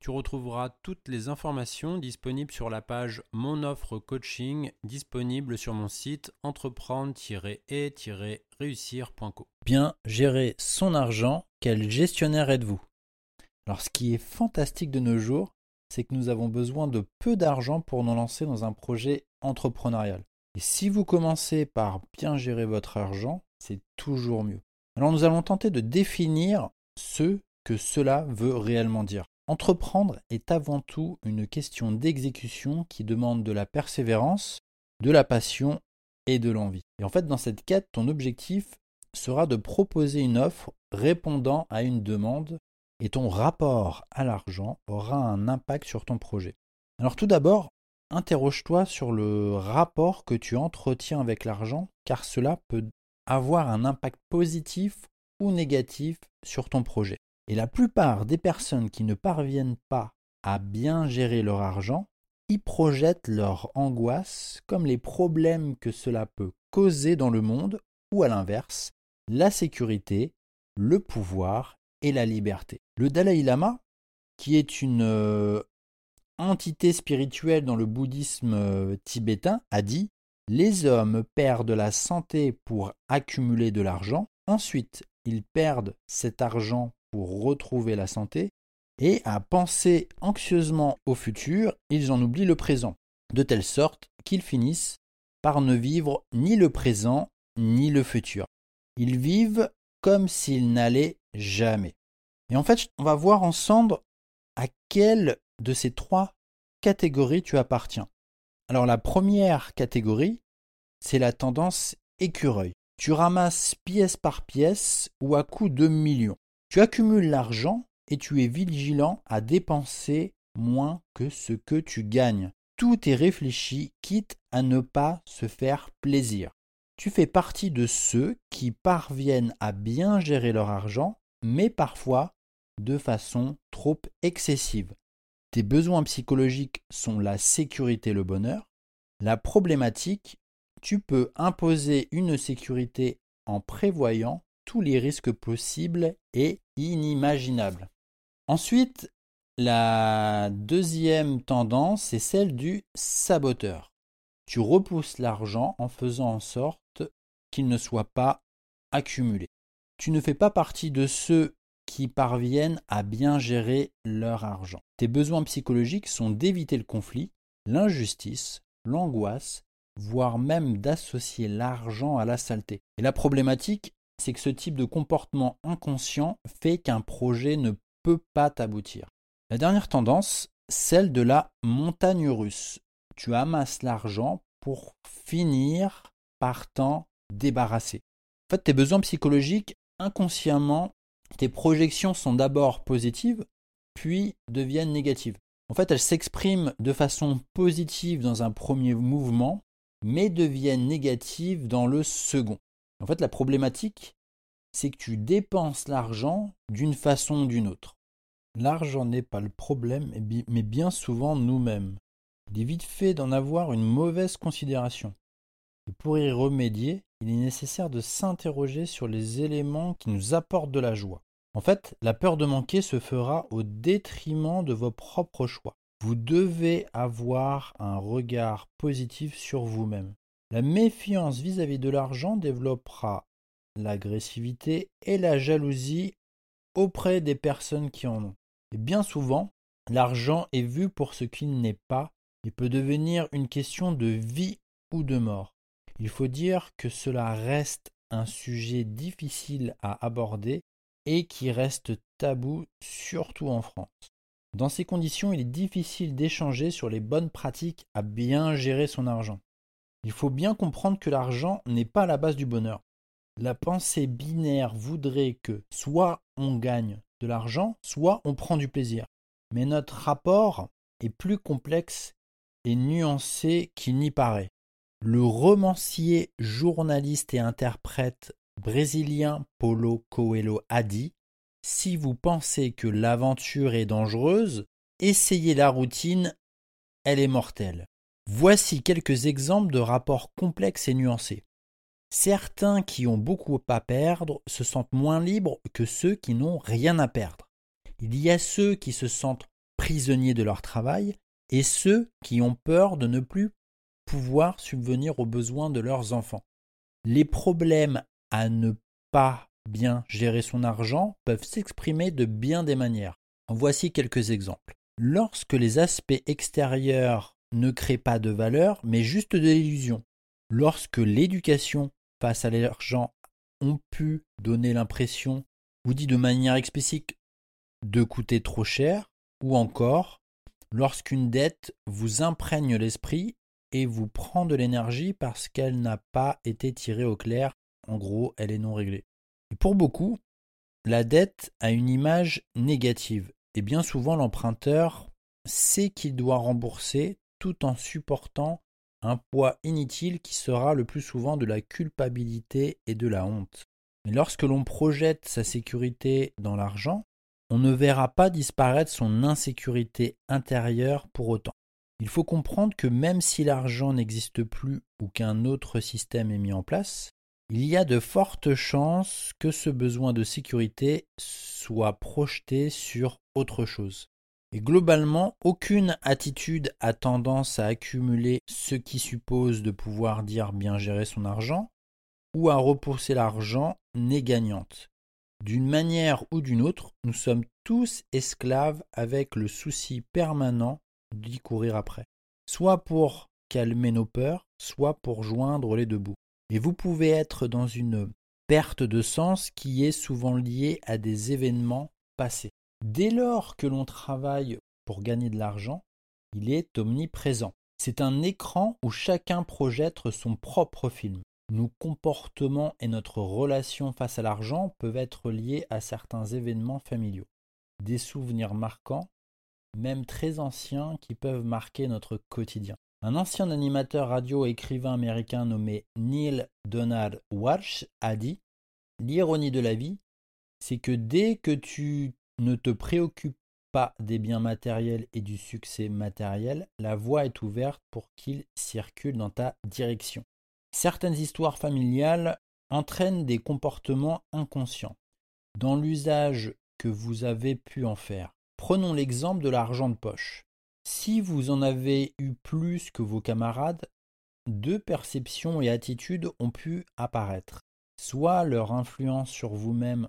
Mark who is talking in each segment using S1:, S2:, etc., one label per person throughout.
S1: Tu retrouveras toutes les informations disponibles sur la page Mon offre coaching disponible sur mon site entreprendre-et-réussir.co.
S2: Bien gérer son argent, quel gestionnaire êtes-vous? Alors ce qui est fantastique de nos jours, c'est que nous avons besoin de peu d'argent pour nous lancer dans un projet entrepreneurial. Et si vous commencez par bien gérer votre argent, c'est toujours mieux. Alors nous allons tenter de définir ce que cela veut réellement dire. Entreprendre est avant tout une question d'exécution qui demande de la persévérance, de la passion et de l'envie. Et en fait, dans cette quête, ton objectif sera de proposer une offre répondant à une demande et ton rapport à l'argent aura un impact sur ton projet. Alors tout d'abord, interroge-toi sur le rapport que tu entretiens avec l'argent car cela peut avoir un impact positif ou négatif sur ton projet. Et la plupart des personnes qui ne parviennent pas à bien gérer leur argent y projettent leur angoisse comme les problèmes que cela peut causer dans le monde ou à l'inverse, la sécurité, le pouvoir et la liberté. Le Dalai Lama, qui est une euh, entité spirituelle dans le bouddhisme euh, tibétain, a dit Les hommes perdent la santé pour accumuler de l'argent, ensuite ils perdent cet argent pour retrouver la santé, et à penser anxieusement au futur, ils en oublient le présent, de telle sorte qu'ils finissent par ne vivre ni le présent ni le futur. Ils vivent comme s'ils n'allaient jamais. Et en fait, on va voir ensemble à quelle de ces trois catégories tu appartiens. Alors la première catégorie, c'est la tendance écureuil. Tu ramasses pièce par pièce ou à coup de millions. Tu accumules l'argent et tu es vigilant à dépenser moins que ce que tu gagnes. Tout est réfléchi, quitte à ne pas se faire plaisir. Tu fais partie de ceux qui parviennent à bien gérer leur argent, mais parfois de façon trop excessive. Tes besoins psychologiques sont la sécurité et le bonheur. La problématique, tu peux imposer une sécurité en prévoyant les risques possibles et inimaginables. Ensuite, la deuxième tendance est celle du saboteur. Tu repousses l'argent en faisant en sorte qu'il ne soit pas accumulé. Tu ne fais pas partie de ceux qui parviennent à bien gérer leur argent. Tes besoins psychologiques sont d'éviter le conflit, l'injustice, l'angoisse, voire même d'associer l'argent à la saleté. Et la problématique, c'est que ce type de comportement inconscient fait qu'un projet ne peut pas t'aboutir. La dernière tendance, celle de la montagne russe. Tu amasses l'argent pour finir par t'en débarrasser. En fait, tes besoins psychologiques, inconsciemment, tes projections sont d'abord positives, puis deviennent négatives. En fait, elles s'expriment de façon positive dans un premier mouvement, mais deviennent négatives dans le second. En fait, la problématique, c'est que tu dépenses l'argent d'une façon ou d'une autre. L'argent n'est pas le problème, mais bien souvent nous-mêmes. Il est vite fait d'en avoir une mauvaise considération. Et pour y remédier, il est nécessaire de s'interroger sur les éléments qui nous apportent de la joie. En fait, la peur de manquer se fera au détriment de vos propres choix. Vous devez avoir un regard positif sur vous-même. La méfiance vis-à-vis de l'argent développera l'agressivité et la jalousie auprès des personnes qui en ont. Et bien souvent, l'argent est vu pour ce qu'il n'est pas et peut devenir une question de vie ou de mort. Il faut dire que cela reste un sujet difficile à aborder et qui reste tabou surtout en France. Dans ces conditions, il est difficile d'échanger sur les bonnes pratiques à bien gérer son argent. Il faut bien comprendre que l'argent n'est pas la base du bonheur. La pensée binaire voudrait que soit on gagne de l'argent, soit on prend du plaisir. Mais notre rapport est plus complexe et nuancé qu'il n'y paraît. Le romancier, journaliste et interprète brésilien Paulo Coelho a dit Si vous pensez que l'aventure est dangereuse, essayez la routine, elle est mortelle. Voici quelques exemples de rapports complexes et nuancés. Certains qui ont beaucoup à perdre se sentent moins libres que ceux qui n'ont rien à perdre. Il y a ceux qui se sentent prisonniers de leur travail et ceux qui ont peur de ne plus pouvoir subvenir aux besoins de leurs enfants. Les problèmes à ne pas bien gérer son argent peuvent s'exprimer de bien des manières. Voici quelques exemples. Lorsque les aspects extérieurs ne créent pas de valeur, mais juste de l'illusion. Lorsque l'éducation face à l'argent ont pu donner l'impression, ou dit de manière explicite, de coûter trop cher, ou encore lorsqu'une dette vous imprègne l'esprit et vous prend de l'énergie parce qu'elle n'a pas été tirée au clair, en gros, elle est non réglée. Et pour beaucoup, la dette a une image négative, et bien souvent l'emprunteur sait qu'il doit rembourser tout en supportant un poids inutile qui sera le plus souvent de la culpabilité et de la honte. Mais lorsque l'on projette sa sécurité dans l'argent, on ne verra pas disparaître son insécurité intérieure pour autant. Il faut comprendre que même si l'argent n'existe plus ou qu'un autre système est mis en place, il y a de fortes chances que ce besoin de sécurité soit projeté sur autre chose. Et globalement, aucune attitude a tendance à accumuler ce qui suppose de pouvoir dire bien gérer son argent ou à repousser l'argent n'est gagnante. D'une manière ou d'une autre, nous sommes tous esclaves avec le souci permanent d'y courir après. Soit pour calmer nos peurs, soit pour joindre les deux bouts. Et vous pouvez être dans une perte de sens qui est souvent liée à des événements passés. Dès lors que l'on travaille pour gagner de l'argent, il est omniprésent. C'est un écran où chacun projette son propre film. Nos comportements et notre relation face à l'argent peuvent être liés à certains événements familiaux. Des souvenirs marquants, même très anciens, qui peuvent marquer notre quotidien. Un ancien animateur radio écrivain américain nommé Neil Donald Walsh a dit L'ironie de la vie, c'est que dès que tu ne te préoccupe pas des biens matériels et du succès matériel, la voie est ouverte pour qu'ils circulent dans ta direction. Certaines histoires familiales entraînent des comportements inconscients dans l'usage que vous avez pu en faire. Prenons l'exemple de l'argent de poche. Si vous en avez eu plus que vos camarades, deux perceptions et attitudes ont pu apparaître. Soit leur influence sur vous-même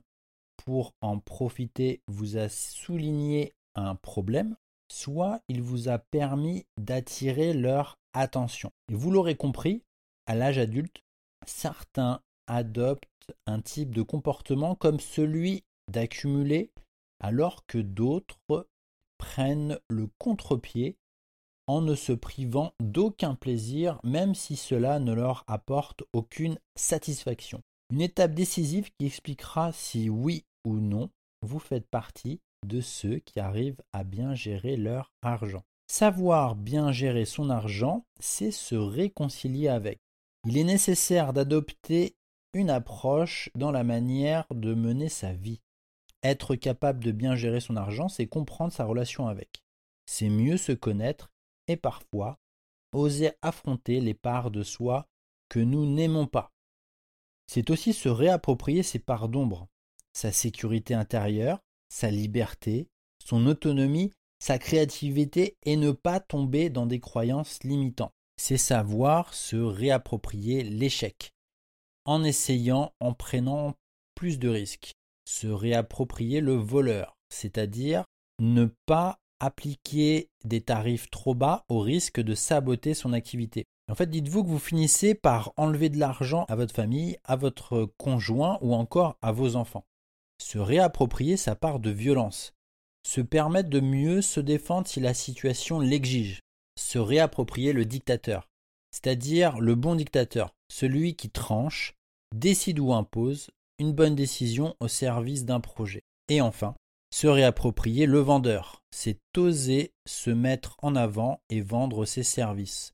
S2: pour en profiter vous a souligné un problème, soit il vous a permis d'attirer leur attention. Et vous l'aurez compris, à l'âge adulte, certains adoptent un type de comportement comme celui d'accumuler, alors que d'autres prennent le contre-pied en ne se privant d'aucun plaisir, même si cela ne leur apporte aucune satisfaction. Une étape décisive qui expliquera si oui non, vous faites partie de ceux qui arrivent à bien gérer leur argent. Savoir bien gérer son argent, c'est se réconcilier avec. Il est nécessaire d'adopter une approche dans la manière de mener sa vie. Être capable de bien gérer son argent, c'est comprendre sa relation avec. C'est mieux se connaître et parfois oser affronter les parts de soi que nous n'aimons pas. C'est aussi se réapproprier ses parts d'ombre, sa sécurité intérieure, sa liberté, son autonomie, sa créativité et ne pas tomber dans des croyances limitantes. C'est savoir se réapproprier l'échec en essayant, en prenant plus de risques. Se réapproprier le voleur, c'est-à-dire ne pas appliquer des tarifs trop bas au risque de saboter son activité. En fait, dites-vous que vous finissez par enlever de l'argent à votre famille, à votre conjoint ou encore à vos enfants. Se réapproprier sa part de violence. Se permettre de mieux se défendre si la situation l'exige. Se réapproprier le dictateur. C'est-à-dire le bon dictateur, celui qui tranche, décide ou impose une bonne décision au service d'un projet. Et enfin, se réapproprier le vendeur, c'est oser se mettre en avant et vendre ses services.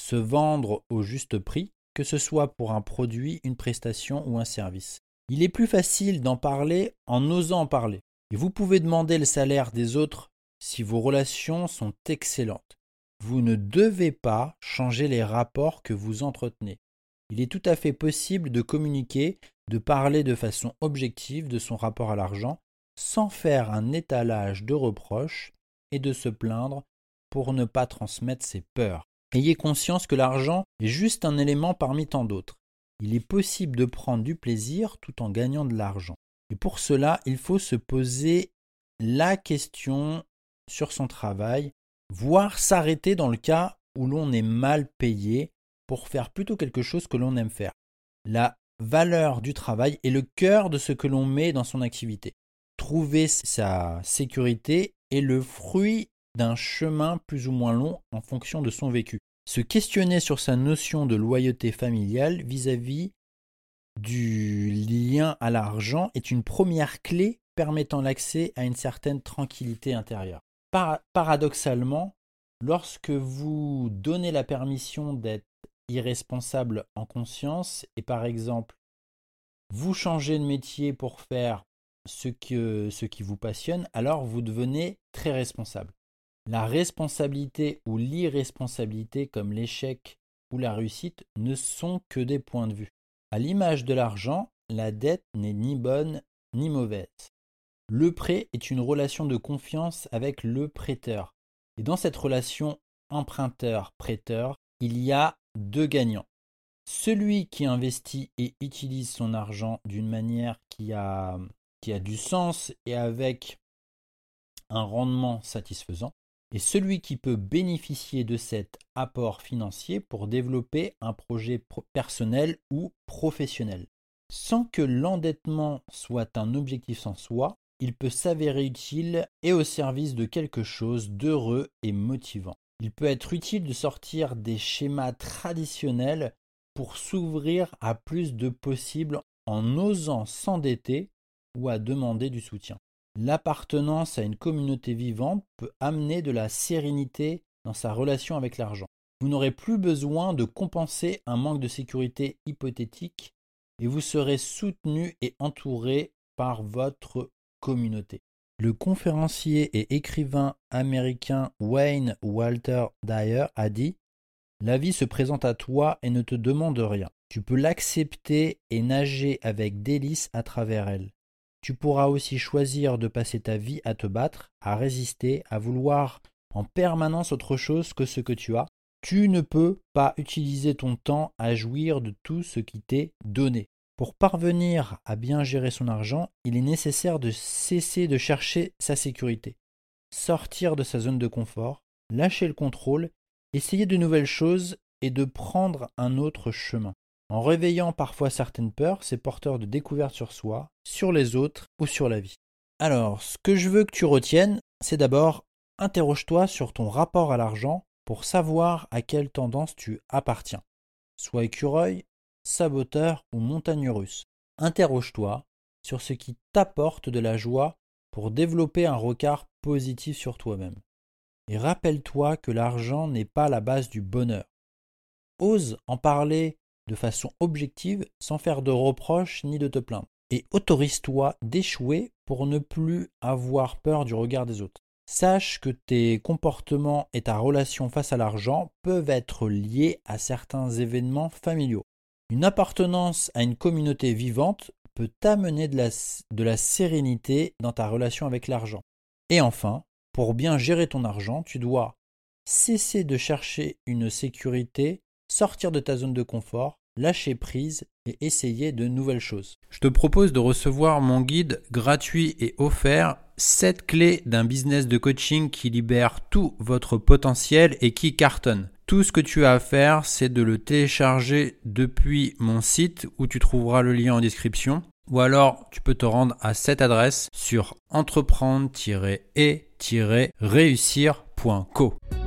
S2: Se vendre au juste prix, que ce soit pour un produit, une prestation ou un service. Il est plus facile d'en parler en osant en parler. Et vous pouvez demander le salaire des autres si vos relations sont excellentes. Vous ne devez pas changer les rapports que vous entretenez. Il est tout à fait possible de communiquer, de parler de façon objective de son rapport à l'argent sans faire un étalage de reproches et de se plaindre pour ne pas transmettre ses peurs. Ayez conscience que l'argent est juste un élément parmi tant d'autres. Il est possible de prendre du plaisir tout en gagnant de l'argent. Et pour cela, il faut se poser la question sur son travail, voire s'arrêter dans le cas où l'on est mal payé pour faire plutôt quelque chose que l'on aime faire. La valeur du travail est le cœur de ce que l'on met dans son activité trouver sa sécurité est le fruit d'un chemin plus ou moins long en fonction de son vécu. Se questionner sur sa notion de loyauté familiale vis-à-vis du lien à l'argent est une première clé permettant l'accès à une certaine tranquillité intérieure. paradoxalement, lorsque vous donnez la permission d'être irresponsable en conscience et par exemple vous changez de métier pour faire ce, qui vous passionne, alors vous devenez très responsable. La responsabilité ou l'irresponsabilité, comme l'échec ou la réussite, ne sont que des points de vue. À l'image de l'argent, la dette n'est ni bonne ni mauvaise. Le prêt est une relation de confiance avec le prêteur. Et dans cette relation emprunteur-prêteur, il y a deux gagnants. Celui qui investit et utilise son argent d'une manière qui a qui a du sens et avec un rendement satisfaisant, et celui qui peut bénéficier de cet apport financier pour développer un projet personnel ou professionnel. Sans que l'endettement soit un objectif en soi, il peut s'avérer utile et au service de quelque chose d'heureux et motivant. Il peut être utile de sortir des schémas traditionnels pour s'ouvrir à plus de possibles en osant s'endetter ou à demander du soutien. L'appartenance à une communauté vivante peut amener de la sérénité dans sa relation avec l'argent. Vous n'aurez plus besoin de compenser un manque de sécurité hypothétique et vous serez soutenu et entouré par votre communauté. Le conférencier et écrivain américain Wayne Walter Dyer a dit La vie se présente à toi et ne te demande rien. Tu peux l'accepter et nager avec délice à travers elle. Tu pourras aussi choisir de passer ta vie à te battre, à résister, à vouloir en permanence autre chose que ce que tu as. Tu ne peux pas utiliser ton temps à jouir de tout ce qui t'est donné. Pour parvenir à bien gérer son argent, il est nécessaire de cesser de chercher sa sécurité, sortir de sa zone de confort, lâcher le contrôle, essayer de nouvelles choses et de prendre un autre chemin. En réveillant parfois certaines peurs, c'est porteur de découvertes sur soi, sur les autres ou sur la vie. Alors, ce que je veux que tu retiennes, c'est d'abord interroge-toi sur ton rapport à l'argent pour savoir à quelle tendance tu appartiens. Sois écureuil, saboteur ou montagne russe. Interroge-toi sur ce qui t'apporte de la joie pour développer un regard positif sur toi-même. Et rappelle-toi que l'argent n'est pas la base du bonheur. Ose en parler de façon objective sans faire de reproches ni de te plaindre. Et autorise-toi d'échouer pour ne plus avoir peur du regard des autres. Sache que tes comportements et ta relation face à l'argent peuvent être liés à certains événements familiaux. Une appartenance à une communauté vivante peut t'amener de la, de la sérénité dans ta relation avec l'argent. Et enfin, pour bien gérer ton argent, tu dois cesser de chercher une sécurité, sortir de ta zone de confort lâcher prise et essayer de nouvelles choses.
S1: Je te propose de recevoir mon guide gratuit et offert 7 clés d'un business de coaching qui libère tout votre potentiel et qui cartonne. Tout ce que tu as à faire, c'est de le télécharger depuis mon site où tu trouveras le lien en description. Ou alors, tu peux te rendre à cette adresse sur entreprendre-et-réussir.co.